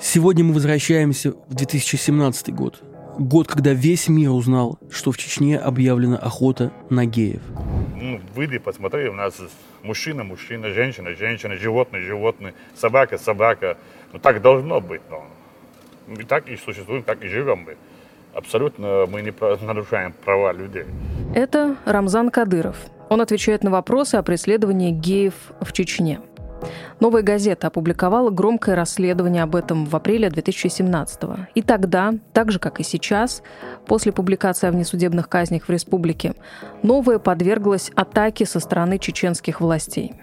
Сегодня мы возвращаемся в 2017 год. Год, когда весь мир узнал, что в Чечне объявлена охота на геев. Ну, выйди, посмотри, у нас мужчина, мужчина, женщина, женщина, животное, животное, собака, собака. Ну, так должно быть. Но мы так и существуем, так и живем. Мы. Абсолютно мы не нарушаем права людей. Это Рамзан Кадыров. Он отвечает на вопросы о преследовании геев в Чечне. Новая газета опубликовала громкое расследование об этом в апреле 2017 -го. И тогда, так же как и сейчас, после публикации о внесудебных казнях в республике, новая подверглась атаке со стороны чеченских властей.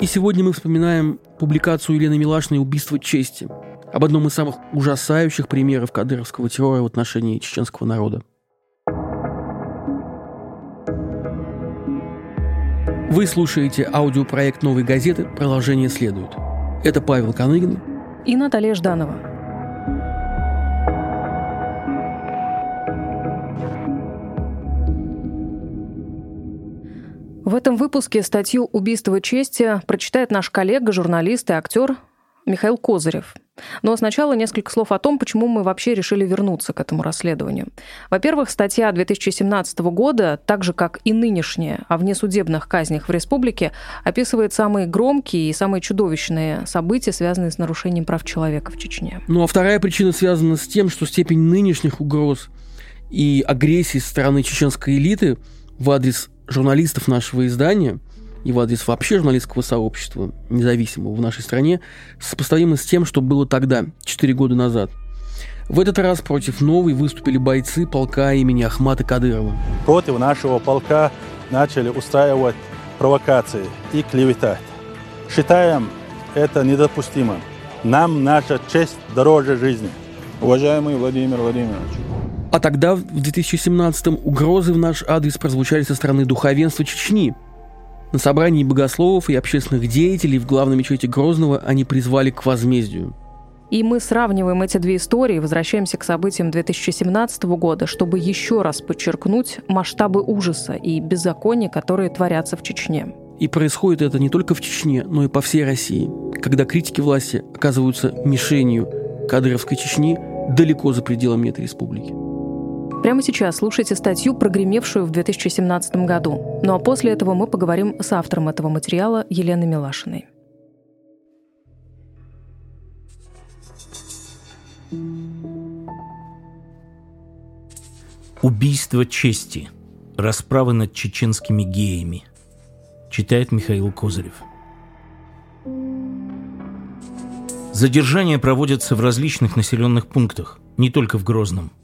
И сегодня мы вспоминаем публикацию Елены Милашиной «Убийство чести», об одном из самых ужасающих примеров кадыровского террора в отношении чеченского народа. Вы слушаете аудиопроект «Новой газеты». Продолжение следует. Это Павел Коныгин и Наталья Жданова. В этом выпуске статью «Убийство чести» прочитает наш коллега, журналист и актер Михаил Козырев – но сначала несколько слов о том, почему мы вообще решили вернуться к этому расследованию. Во-первых, статья 2017 года, так же как и нынешняя о внесудебных казнях в республике, описывает самые громкие и самые чудовищные события, связанные с нарушением прав человека в Чечне. Ну а вторая причина связана с тем, что степень нынешних угроз и агрессии со стороны чеченской элиты в адрес журналистов нашего издания – и в адрес вообще журналистского сообщества, независимого в нашей стране, сопоставимо с тем, что было тогда, 4 года назад. В этот раз против новой выступили бойцы полка имени Ахмата Кадырова. Против нашего полка начали устраивать провокации и клеветать. Считаем это недопустимым. Нам наша честь дороже жизни. Уважаемый Владимир Владимирович, а тогда, в 2017-м, угрозы в наш адрес прозвучали со стороны духовенства Чечни, на собрании богословов и общественных деятелей в главном мечети Грозного они призвали к возмездию. И мы сравниваем эти две истории, возвращаемся к событиям 2017 года, чтобы еще раз подчеркнуть масштабы ужаса и беззакония, которые творятся в Чечне. И происходит это не только в Чечне, но и по всей России, когда критики власти оказываются мишенью кадровской Чечни далеко за пределами этой республики. Прямо сейчас слушайте статью, прогремевшую в 2017 году. Ну а после этого мы поговорим с автором этого материала Еленой Милашиной. Убийство чести. Расправы над чеченскими геями. Читает Михаил Козырев. Задержания проводятся в различных населенных пунктах, не только в Грозном –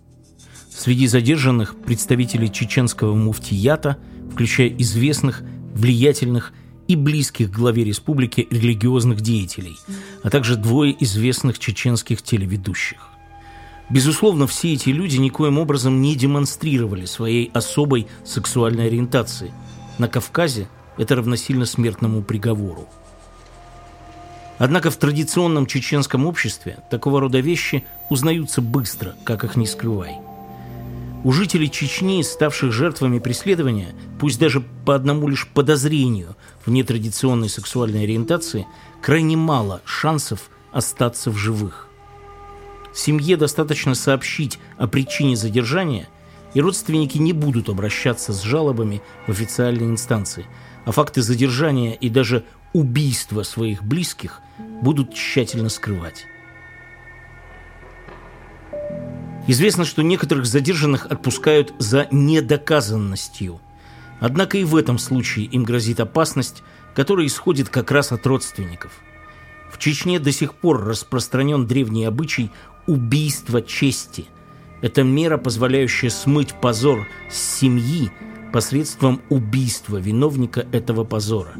Среди задержанных представители чеченского муфтията, включая известных, влиятельных и близких главе республики религиозных деятелей, а также двое известных чеченских телеведущих. Безусловно, все эти люди никоим образом не демонстрировали своей особой сексуальной ориентации. На Кавказе это равносильно смертному приговору. Однако в традиционном чеченском обществе такого рода вещи узнаются быстро, как их не скрывай – у жителей Чечни, ставших жертвами преследования, пусть даже по одному лишь подозрению в нетрадиционной сексуальной ориентации, крайне мало шансов остаться в живых. Семье достаточно сообщить о причине задержания, и родственники не будут обращаться с жалобами в официальные инстанции, а факты задержания и даже убийства своих близких будут тщательно скрывать. Известно, что некоторых задержанных отпускают за недоказанностью. Однако и в этом случае им грозит опасность, которая исходит как раз от родственников. В Чечне до сих пор распространен древний обычай убийства чести. Это мера, позволяющая смыть позор с семьи посредством убийства виновника этого позора.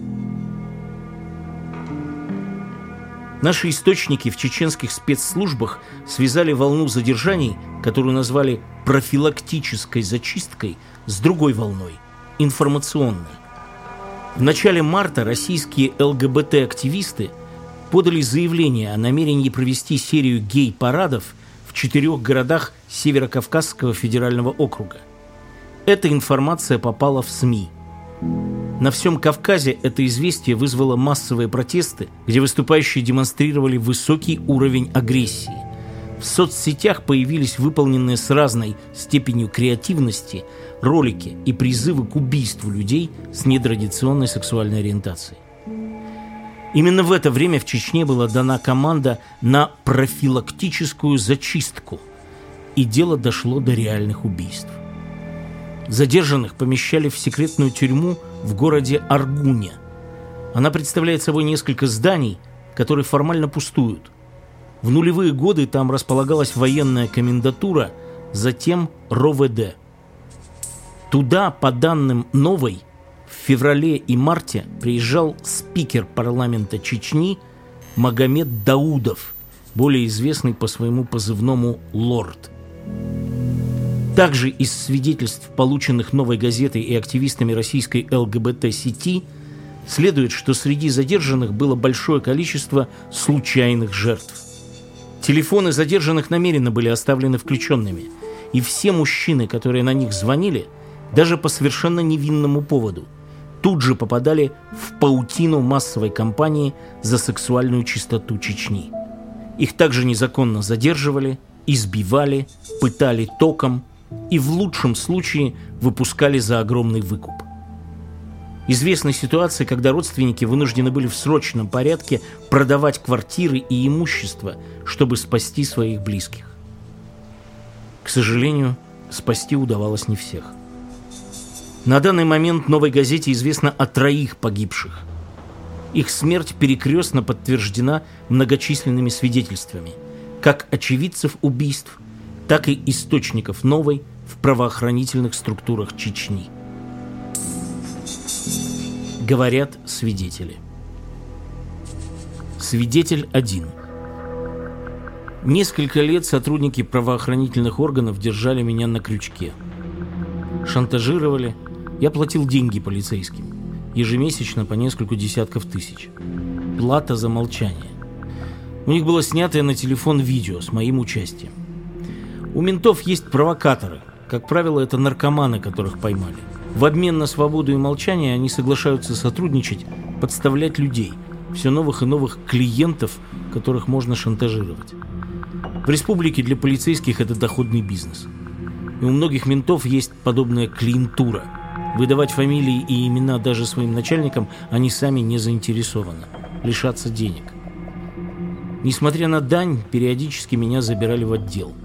Наши источники в чеченских спецслужбах связали волну задержаний, которую назвали профилактической зачисткой, с другой волной – информационной. В начале марта российские ЛГБТ-активисты подали заявление о намерении провести серию гей-парадов в четырех городах Северокавказского федерального округа. Эта информация попала в СМИ. На всем Кавказе это известие вызвало массовые протесты, где выступающие демонстрировали высокий уровень агрессии. В соцсетях появились выполненные с разной степенью креативности ролики и призывы к убийству людей с нетрадиционной сексуальной ориентацией. Именно в это время в Чечне была дана команда на профилактическую зачистку, и дело дошло до реальных убийств. Задержанных помещали в секретную тюрьму в городе Аргуне. Она представляет собой несколько зданий, которые формально пустуют. В нулевые годы там располагалась военная комендатура, затем РОВД. Туда, по данным новой, в феврале и марте приезжал спикер парламента Чечни Магомед Даудов, более известный по своему позывному «Лорд». Также из свидетельств, полученных «Новой газетой» и активистами российской ЛГБТ-сети, следует, что среди задержанных было большое количество случайных жертв. Телефоны задержанных намеренно были оставлены включенными, и все мужчины, которые на них звонили, даже по совершенно невинному поводу, тут же попадали в паутину массовой кампании за сексуальную чистоту Чечни. Их также незаконно задерживали, избивали, пытали током, и в лучшем случае выпускали за огромный выкуп. Известны ситуации, когда родственники вынуждены были в срочном порядке продавать квартиры и имущество, чтобы спасти своих близких. К сожалению, спасти удавалось не всех. На данный момент новой газете известно о троих погибших. Их смерть перекрестно подтверждена многочисленными свидетельствами, как очевидцев убийств – так и источников новой в правоохранительных структурах Чечни. Говорят свидетели. Свидетель 1. Несколько лет сотрудники правоохранительных органов держали меня на крючке. Шантажировали. Я платил деньги полицейским. Ежемесячно по несколько десятков тысяч. Плата за молчание. У них было снятое на телефон видео с моим участием. У ментов есть провокаторы. Как правило, это наркоманы, которых поймали. В обмен на свободу и молчание они соглашаются сотрудничать, подставлять людей, все новых и новых клиентов, которых можно шантажировать. В республике для полицейских это доходный бизнес. И у многих ментов есть подобная клиентура. Выдавать фамилии и имена даже своим начальникам они сами не заинтересованы. Лишаться денег. Несмотря на дань, периодически меня забирали в отдел –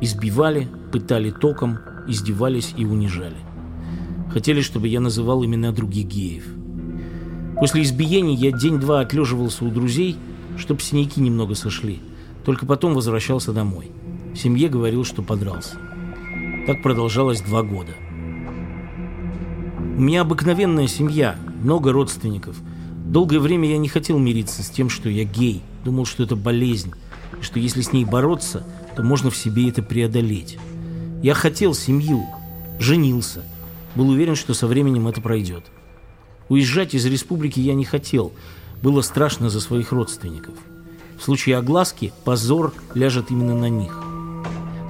Избивали, пытали током, издевались и унижали. Хотели, чтобы я называл имена других геев. После избиений я день-два отлеживался у друзей, чтобы синяки немного сошли. Только потом возвращался домой. Семье говорил, что подрался. Так продолжалось два года. У меня обыкновенная семья, много родственников. Долгое время я не хотел мириться с тем, что я гей. Думал, что это болезнь, и что если с ней бороться, то можно в себе это преодолеть. Я хотел семью, женился, был уверен, что со временем это пройдет. Уезжать из республики я не хотел, было страшно за своих родственников. В случае огласки позор ляжет именно на них.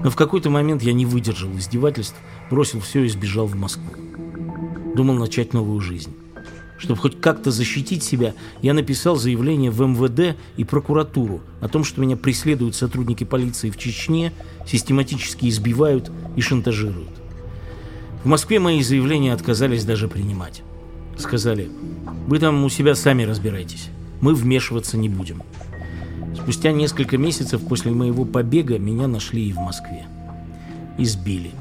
Но в какой-то момент я не выдержал издевательств, бросил все и сбежал в Москву. Думал начать новую жизнь. Чтобы хоть как-то защитить себя, я написал заявление в МВД и прокуратуру о том, что меня преследуют сотрудники полиции в Чечне, систематически избивают и шантажируют. В Москве мои заявления отказались даже принимать. Сказали, вы там у себя сами разбирайтесь, мы вмешиваться не будем. Спустя несколько месяцев после моего побега меня нашли и в Москве. Избили.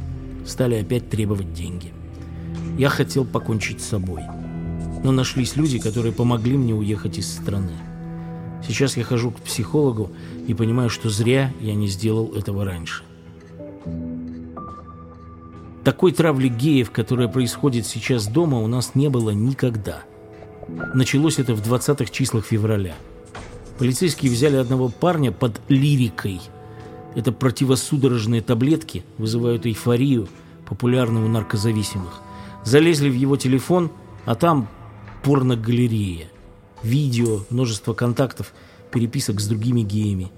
Стали опять требовать деньги. Я хотел покончить с собой – но нашлись люди, которые помогли мне уехать из страны. Сейчас я хожу к психологу и понимаю, что зря я не сделал этого раньше. Такой травли геев, которая происходит сейчас дома, у нас не было никогда. Началось это в 20-х числах февраля. Полицейские взяли одного парня под лирикой. Это противосудорожные таблетки вызывают эйфорию, популярную у наркозависимых. Залезли в его телефон, а там порногалерея. Видео, множество контактов, переписок с другими геями.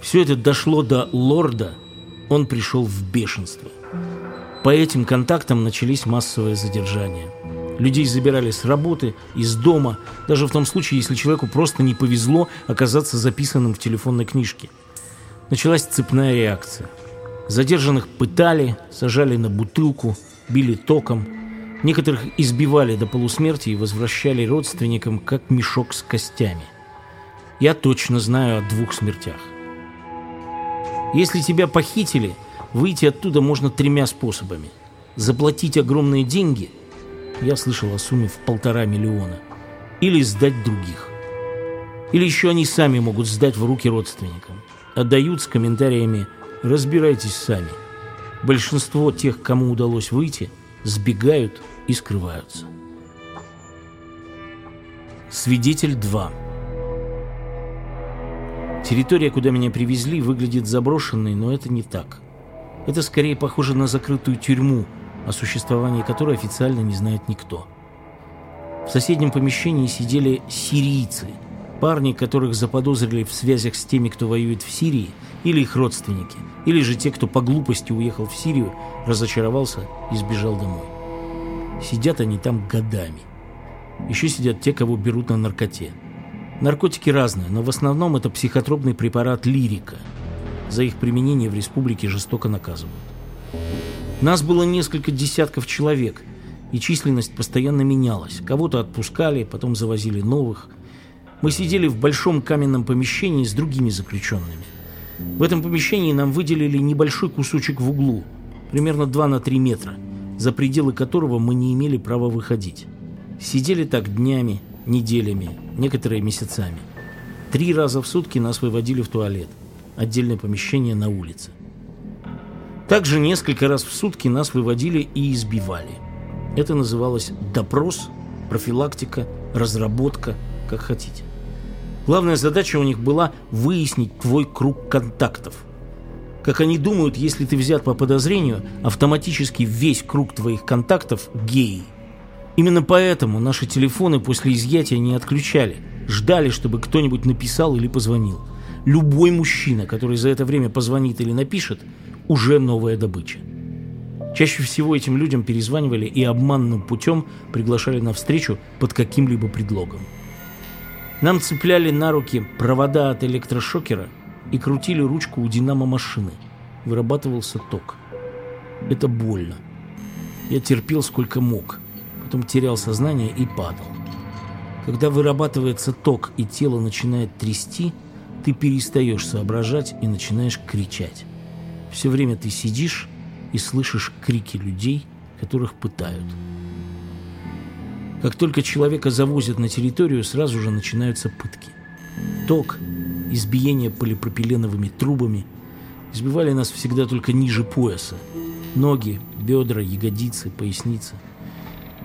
Все это дошло до лорда, он пришел в бешенство. По этим контактам начались массовые задержания. Людей забирали с работы, из дома, даже в том случае, если человеку просто не повезло оказаться записанным в телефонной книжке. Началась цепная реакция. Задержанных пытали, сажали на бутылку, били током. Некоторых избивали до полусмерти и возвращали родственникам, как мешок с костями. Я точно знаю о двух смертях. Если тебя похитили, выйти оттуда можно тремя способами. Заплатить огромные деньги, я слышал о сумме в полтора миллиона, или сдать других. Или еще они сами могут сдать в руки родственникам. Отдают с комментариями «разбирайтесь сами». Большинство тех, кому удалось выйти, сбегают и скрываются. Свидетель 2 Территория, куда меня привезли, выглядит заброшенной, но это не так. Это скорее похоже на закрытую тюрьму, о существовании которой официально не знает никто. В соседнем помещении сидели сирийцы, парни, которых заподозрили в связях с теми, кто воюет в Сирии, или их родственники, или же те, кто по глупости уехал в Сирию, разочаровался и сбежал домой. Сидят они там годами. Еще сидят те, кого берут на наркоте – Наркотики разные, но в основном это психотропный препарат лирика. За их применение в республике жестоко наказывают. Нас было несколько десятков человек, и численность постоянно менялась. Кого-то отпускали, потом завозили новых. Мы сидели в большом каменном помещении с другими заключенными. В этом помещении нам выделили небольшой кусочек в углу, примерно 2 на 3 метра, за пределы которого мы не имели права выходить. Сидели так днями, неделями, некоторые месяцами. Три раза в сутки нас выводили в туалет, отдельное помещение на улице. Также несколько раз в сутки нас выводили и избивали. Это называлось допрос, профилактика, разработка, как хотите. Главная задача у них была выяснить твой круг контактов. Как они думают, если ты взят по подозрению, автоматически весь круг твоих контактов – геи – Именно поэтому наши телефоны после изъятия не отключали. Ждали, чтобы кто-нибудь написал или позвонил. Любой мужчина, который за это время позвонит или напишет, уже новая добыча. Чаще всего этим людям перезванивали и обманным путем приглашали на встречу под каким-либо предлогом. Нам цепляли на руки провода от электрошокера и крутили ручку у динамо-машины. Вырабатывался ток. Это больно. Я терпел сколько мог – потом терял сознание и падал. Когда вырабатывается ток и тело начинает трясти, ты перестаешь соображать и начинаешь кричать. Все время ты сидишь и слышишь крики людей, которых пытают. Как только человека завозят на территорию, сразу же начинаются пытки. Ток, избиение полипропиленовыми трубами. Избивали нас всегда только ниже пояса. Ноги, бедра, ягодицы, поясница –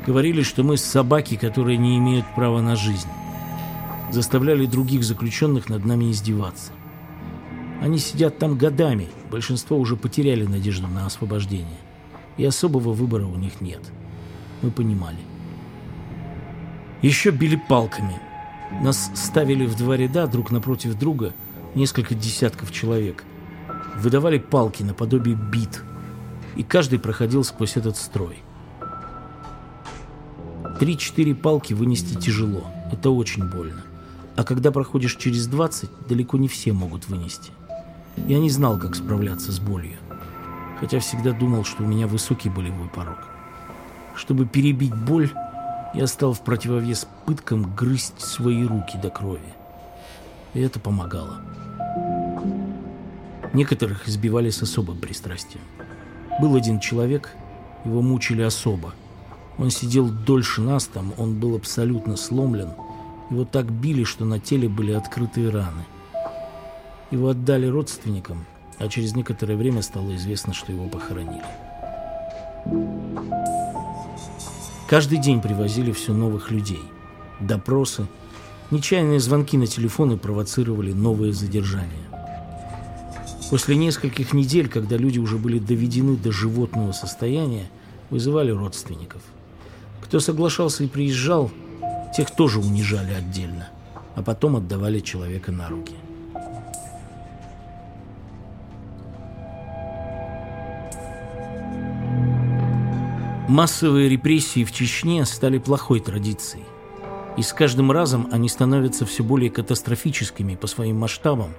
Говорили, что мы собаки, которые не имеют права на жизнь. Заставляли других заключенных над нами издеваться. Они сидят там годами, большинство уже потеряли надежду на освобождение. И особого выбора у них нет. Мы понимали. Еще били палками. Нас ставили в два ряда друг напротив друга, несколько десятков человек. Выдавали палки наподобие бит. И каждый проходил сквозь этот строй. Три-четыре палки вынести тяжело. Это очень больно. А когда проходишь через 20, далеко не все могут вынести. Я не знал, как справляться с болью. Хотя всегда думал, что у меня высокий болевой порог. Чтобы перебить боль, я стал в противовес пыткам грызть свои руки до крови. И это помогало. Некоторых избивали с особым пристрастием. Был один человек, его мучили особо. Он сидел дольше нас там, он был абсолютно сломлен. Его так били, что на теле были открытые раны. Его отдали родственникам, а через некоторое время стало известно, что его похоронили. Каждый день привозили все новых людей. Допросы, нечаянные звонки на телефоны провоцировали новые задержания. После нескольких недель, когда люди уже были доведены до животного состояния, вызывали родственников – кто соглашался и приезжал, тех тоже унижали отдельно, а потом отдавали человека на руки. Массовые репрессии в Чечне стали плохой традицией. И с каждым разом они становятся все более катастрофическими по своим масштабам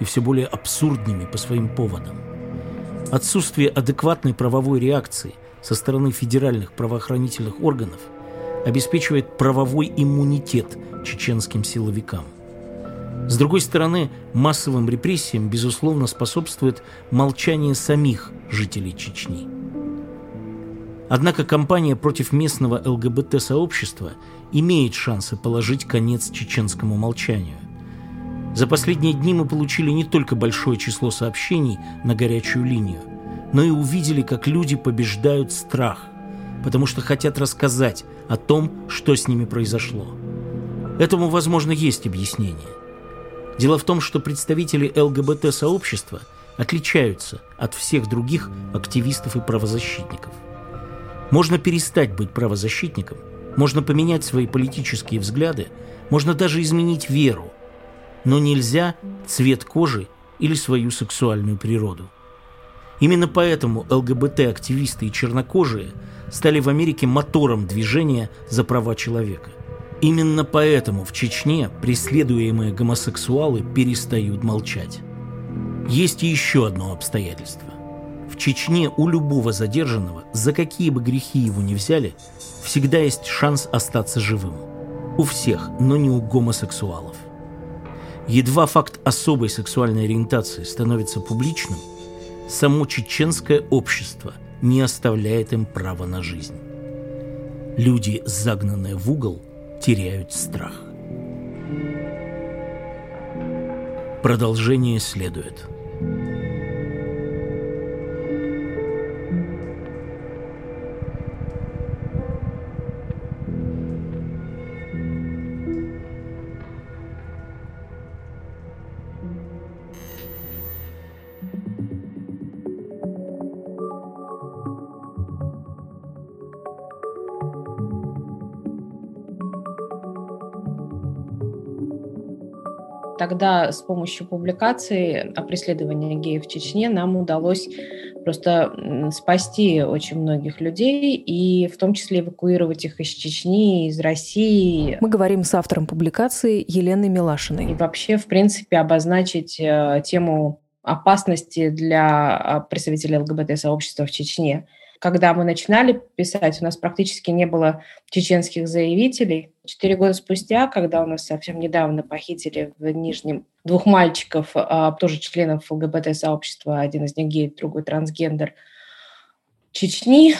и все более абсурдными по своим поводам. Отсутствие адекватной правовой реакции со стороны федеральных правоохранительных органов обеспечивает правовой иммунитет чеченским силовикам. С другой стороны, массовым репрессиям, безусловно, способствует молчание самих жителей Чечни. Однако кампания против местного ЛГБТ-сообщества имеет шансы положить конец чеченскому молчанию. За последние дни мы получили не только большое число сообщений на горячую линию, но и увидели, как люди побеждают страх, потому что хотят рассказать о том, что с ними произошло. Этому, возможно, есть объяснение. Дело в том, что представители ЛГБТ-сообщества отличаются от всех других активистов и правозащитников. Можно перестать быть правозащитником, можно поменять свои политические взгляды, можно даже изменить веру, но нельзя цвет кожи или свою сексуальную природу. Именно поэтому ЛГБТ-активисты и чернокожие стали в Америке мотором движения за права человека. Именно поэтому в Чечне преследуемые гомосексуалы перестают молчать. Есть еще одно обстоятельство. В Чечне у любого задержанного, за какие бы грехи его ни взяли, всегда есть шанс остаться живым. У всех, но не у гомосексуалов. Едва факт особой сексуальной ориентации становится публичным, само чеченское общество не оставляет им права на жизнь. Люди, загнанные в угол – теряют страх. Продолжение следует. Тогда с помощью публикации о преследовании геев в Чечне нам удалось просто спасти очень многих людей и в том числе эвакуировать их из Чечни, из России. Мы говорим с автором публикации Еленой Милашиной. И вообще, в принципе, обозначить э, тему опасности для а, представителей ЛГБТ-сообщества в Чечне – когда мы начинали писать, у нас практически не было чеченских заявителей. Четыре года спустя, когда у нас совсем недавно похитили в Нижнем двух мальчиков, а, тоже членов ЛГБТ-сообщества, один из них гей, другой трансгендер, Чечни,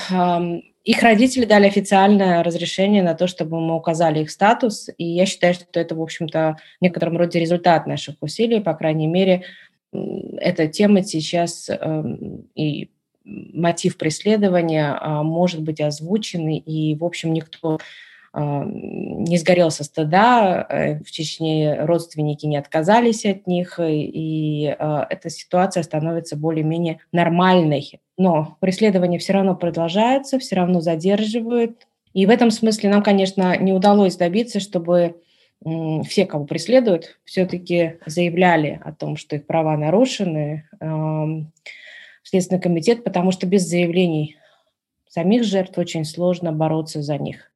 их родители дали официальное разрешение на то, чтобы мы указали их статус, и я считаю, что это, в общем-то, в некотором роде результат наших усилий, по крайней мере, эта тема сейчас и мотив преследования а, может быть озвучен, и, в общем, никто а, не сгорел со стыда, э, в Чечне родственники не отказались от них, и а, эта ситуация становится более-менее нормальной. Но преследование все равно продолжается, все равно задерживают. И в этом смысле нам, конечно, не удалось добиться, чтобы все, кого преследуют, все-таки заявляли о том, что их права нарушены, Следственный комитет, потому что без заявлений самих жертв очень сложно бороться за них.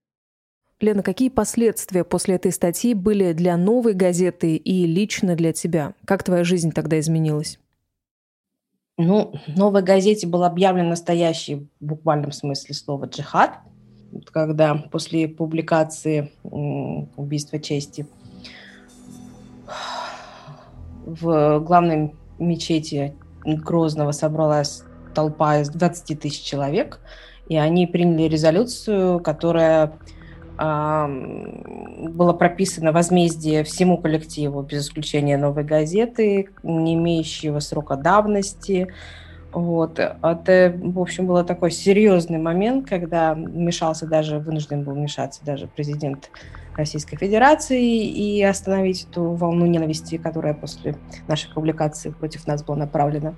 Лена, какие последствия после этой статьи были для новой газеты и лично для тебя? Как твоя жизнь тогда изменилась? Ну, новой газете был объявлен настоящий, в буквальном смысле слова, джихад, когда после публикации убийства чести в главной мечети Грозного собралась толпа из 20 тысяч человек, и они приняли резолюцию, которая было прописано возмездие всему коллективу, без исключения новой газеты, не имеющего срока давности. Вот. Это, в общем, был такой серьезный момент, когда вмешался даже, вынужден был вмешаться даже президент Российской Федерации и остановить эту волну ненависти, которая после нашей публикации против нас была направлена.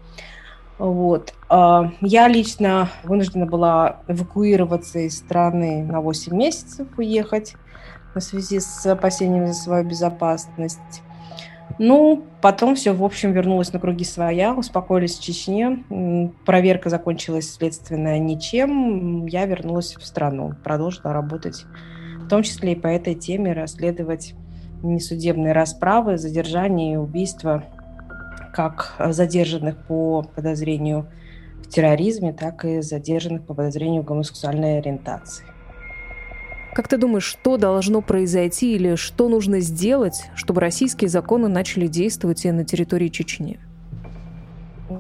Вот. А, я лично вынуждена была эвакуироваться из страны на 8 месяцев, уехать в связи с опасениями за свою безопасность. Ну, потом все, в общем, вернулось на круги своя, успокоились в Чечне. Проверка закончилась следственная ничем. Я вернулась в страну, продолжила работать, в том числе и по этой теме, расследовать несудебные расправы, задержания и убийства как задержанных по подозрению в терроризме, так и задержанных по подозрению в гомосексуальной ориентации. Как ты думаешь, что должно произойти или что нужно сделать, чтобы российские законы начали действовать и на территории Чечни?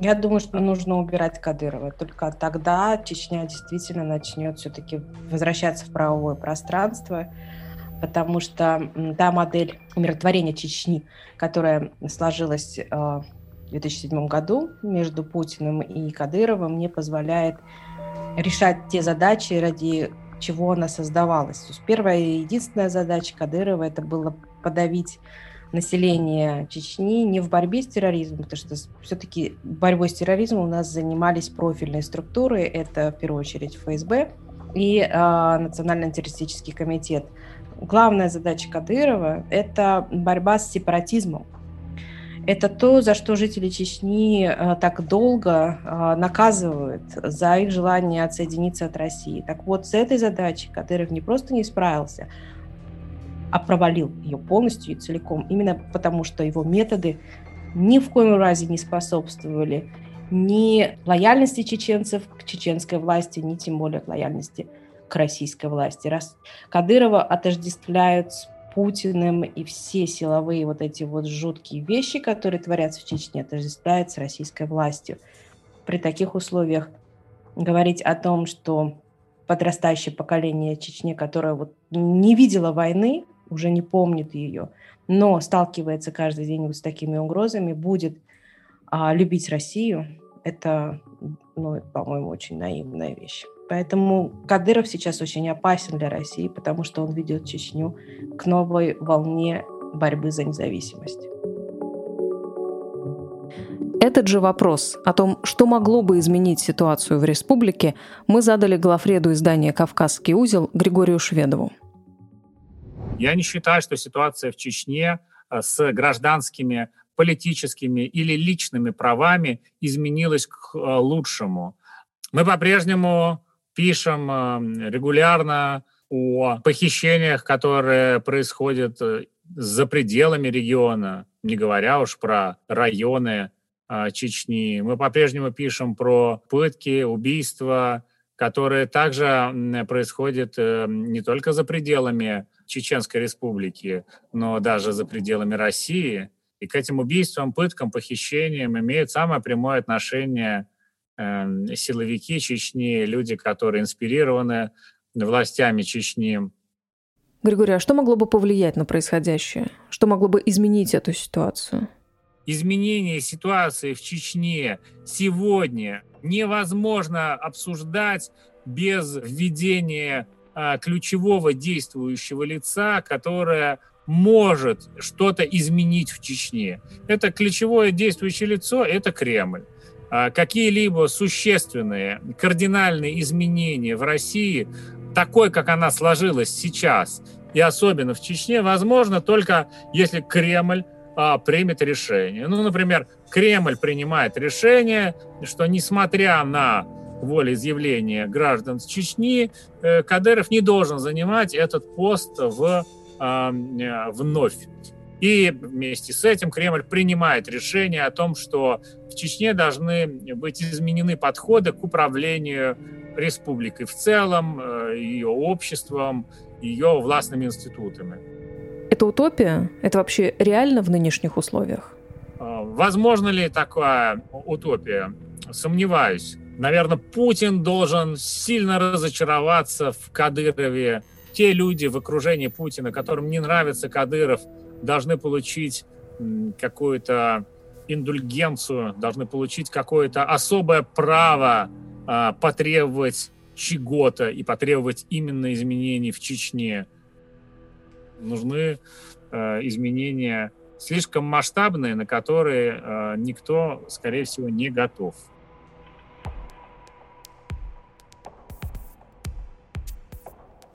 Я думаю, что нужно убирать Кадырова. Только тогда Чечня действительно начнет все-таки возвращаться в правовое пространство, потому что та модель умиротворения Чечни, которая сложилась э, в 2007 году между Путиным и Кадыровым, не позволяет решать те задачи, ради чего она создавалась. То есть первая и единственная задача Кадырова это было подавить население Чечни не в борьбе с терроризмом, потому что все-таки борьбой с терроризмом у нас занимались профильные структуры, это в первую очередь ФСБ и э, Национальный антитеррористический комитет. Главная задача Кадырова – это борьба с сепаратизмом, это то, за что жители Чечни э, так долго э, наказывают, за их желание отсоединиться от России. Так вот, с этой задачей Кадыров не просто не справился, а провалил ее полностью и целиком, именно потому что его методы ни в коем разе не способствовали ни лояльности чеченцев к чеченской власти, ни тем более лояльности к российской власти. Раз Кадырова отождествляют с Путиным и все силовые вот эти вот жуткие вещи, которые творятся в Чечне, отождествляют с российской властью. При таких условиях говорить о том, что подрастающее поколение Чечни, которое вот не видело войны, уже не помнит ее, но сталкивается каждый день вот с такими угрозами, будет а, любить Россию, это, ну, по-моему, очень наивная вещь. Поэтому Кадыров сейчас очень опасен для России, потому что он ведет Чечню к новой волне борьбы за независимость. Этот же вопрос о том, что могло бы изменить ситуацию в республике, мы задали главреду издания «Кавказский узел» Григорию Шведову. Я не считаю, что ситуация в Чечне э, с гражданскими, политическими или личными правами изменилась к э, лучшему. Мы по-прежнему пишем э, регулярно о похищениях, которые происходят за пределами региона, не говоря уж про районы Чечни. Мы по-прежнему пишем про пытки, убийства, которые также происходят не только за пределами Чеченской республики, но даже за пределами России. И к этим убийствам, пыткам, похищениям имеет самое прямое отношение Эм, силовики Чечни, люди, которые инспирированы властями Чечни. Григорий, а что могло бы повлиять на происходящее? Что могло бы изменить эту ситуацию? Изменение ситуации в Чечне сегодня невозможно обсуждать без введения ключевого действующего лица, которое может что-то изменить в Чечне. Это ключевое действующее лицо – это Кремль. А, какие-либо существенные, кардинальные изменения в России, такой, как она сложилась сейчас, и особенно в Чечне, возможно только если Кремль а, примет решение. Ну, например, Кремль принимает решение, что несмотря на волеизъявление граждан Чечни, э, Кадыров не должен занимать этот пост в, а, э, вновь. И вместе с этим Кремль принимает решение о том, что в Чечне должны быть изменены подходы к управлению республикой в целом, э, ее обществом, ее властными институтами. Это утопия? Это вообще реально в нынешних условиях? А, возможно ли такая утопия? Сомневаюсь. Наверное, Путин должен сильно разочароваться в Кадырове. Те люди в окружении Путина, которым не нравится Кадыров, должны получить какую-то индульгенцию, должны получить какое-то особое право э, потребовать чего-то и потребовать именно изменений в Чечне. Нужны э, изменения слишком масштабные, на которые э, никто, скорее всего, не готов.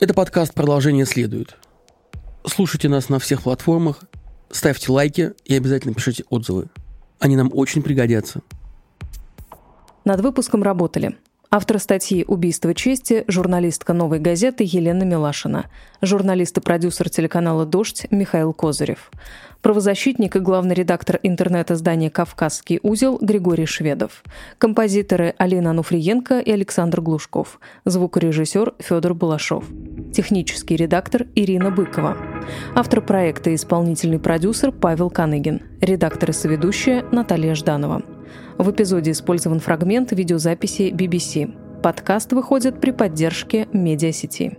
Это подкаст «Продолжение следует». Слушайте нас на всех платформах, ставьте лайки и обязательно пишите отзывы. Они нам очень пригодятся. Над выпуском работали Автор статьи «Убийство чести» журналистка «Новой газеты» Елена Милашина, журналист и продюсер телеканала «Дождь» Михаил Козырев, правозащитник и главный редактор интернет-издания «Кавказский узел» Григорий Шведов, композиторы Алина Ануфриенко и Александр Глушков, звукорежиссер Федор Балашов, технический редактор Ирина Быкова, автор проекта и исполнительный продюсер Павел Каныгин, редактор и соведущая Наталья Жданова. В эпизоде использован фрагмент видеозаписи BBC. Подкаст выходит при поддержке медиасети.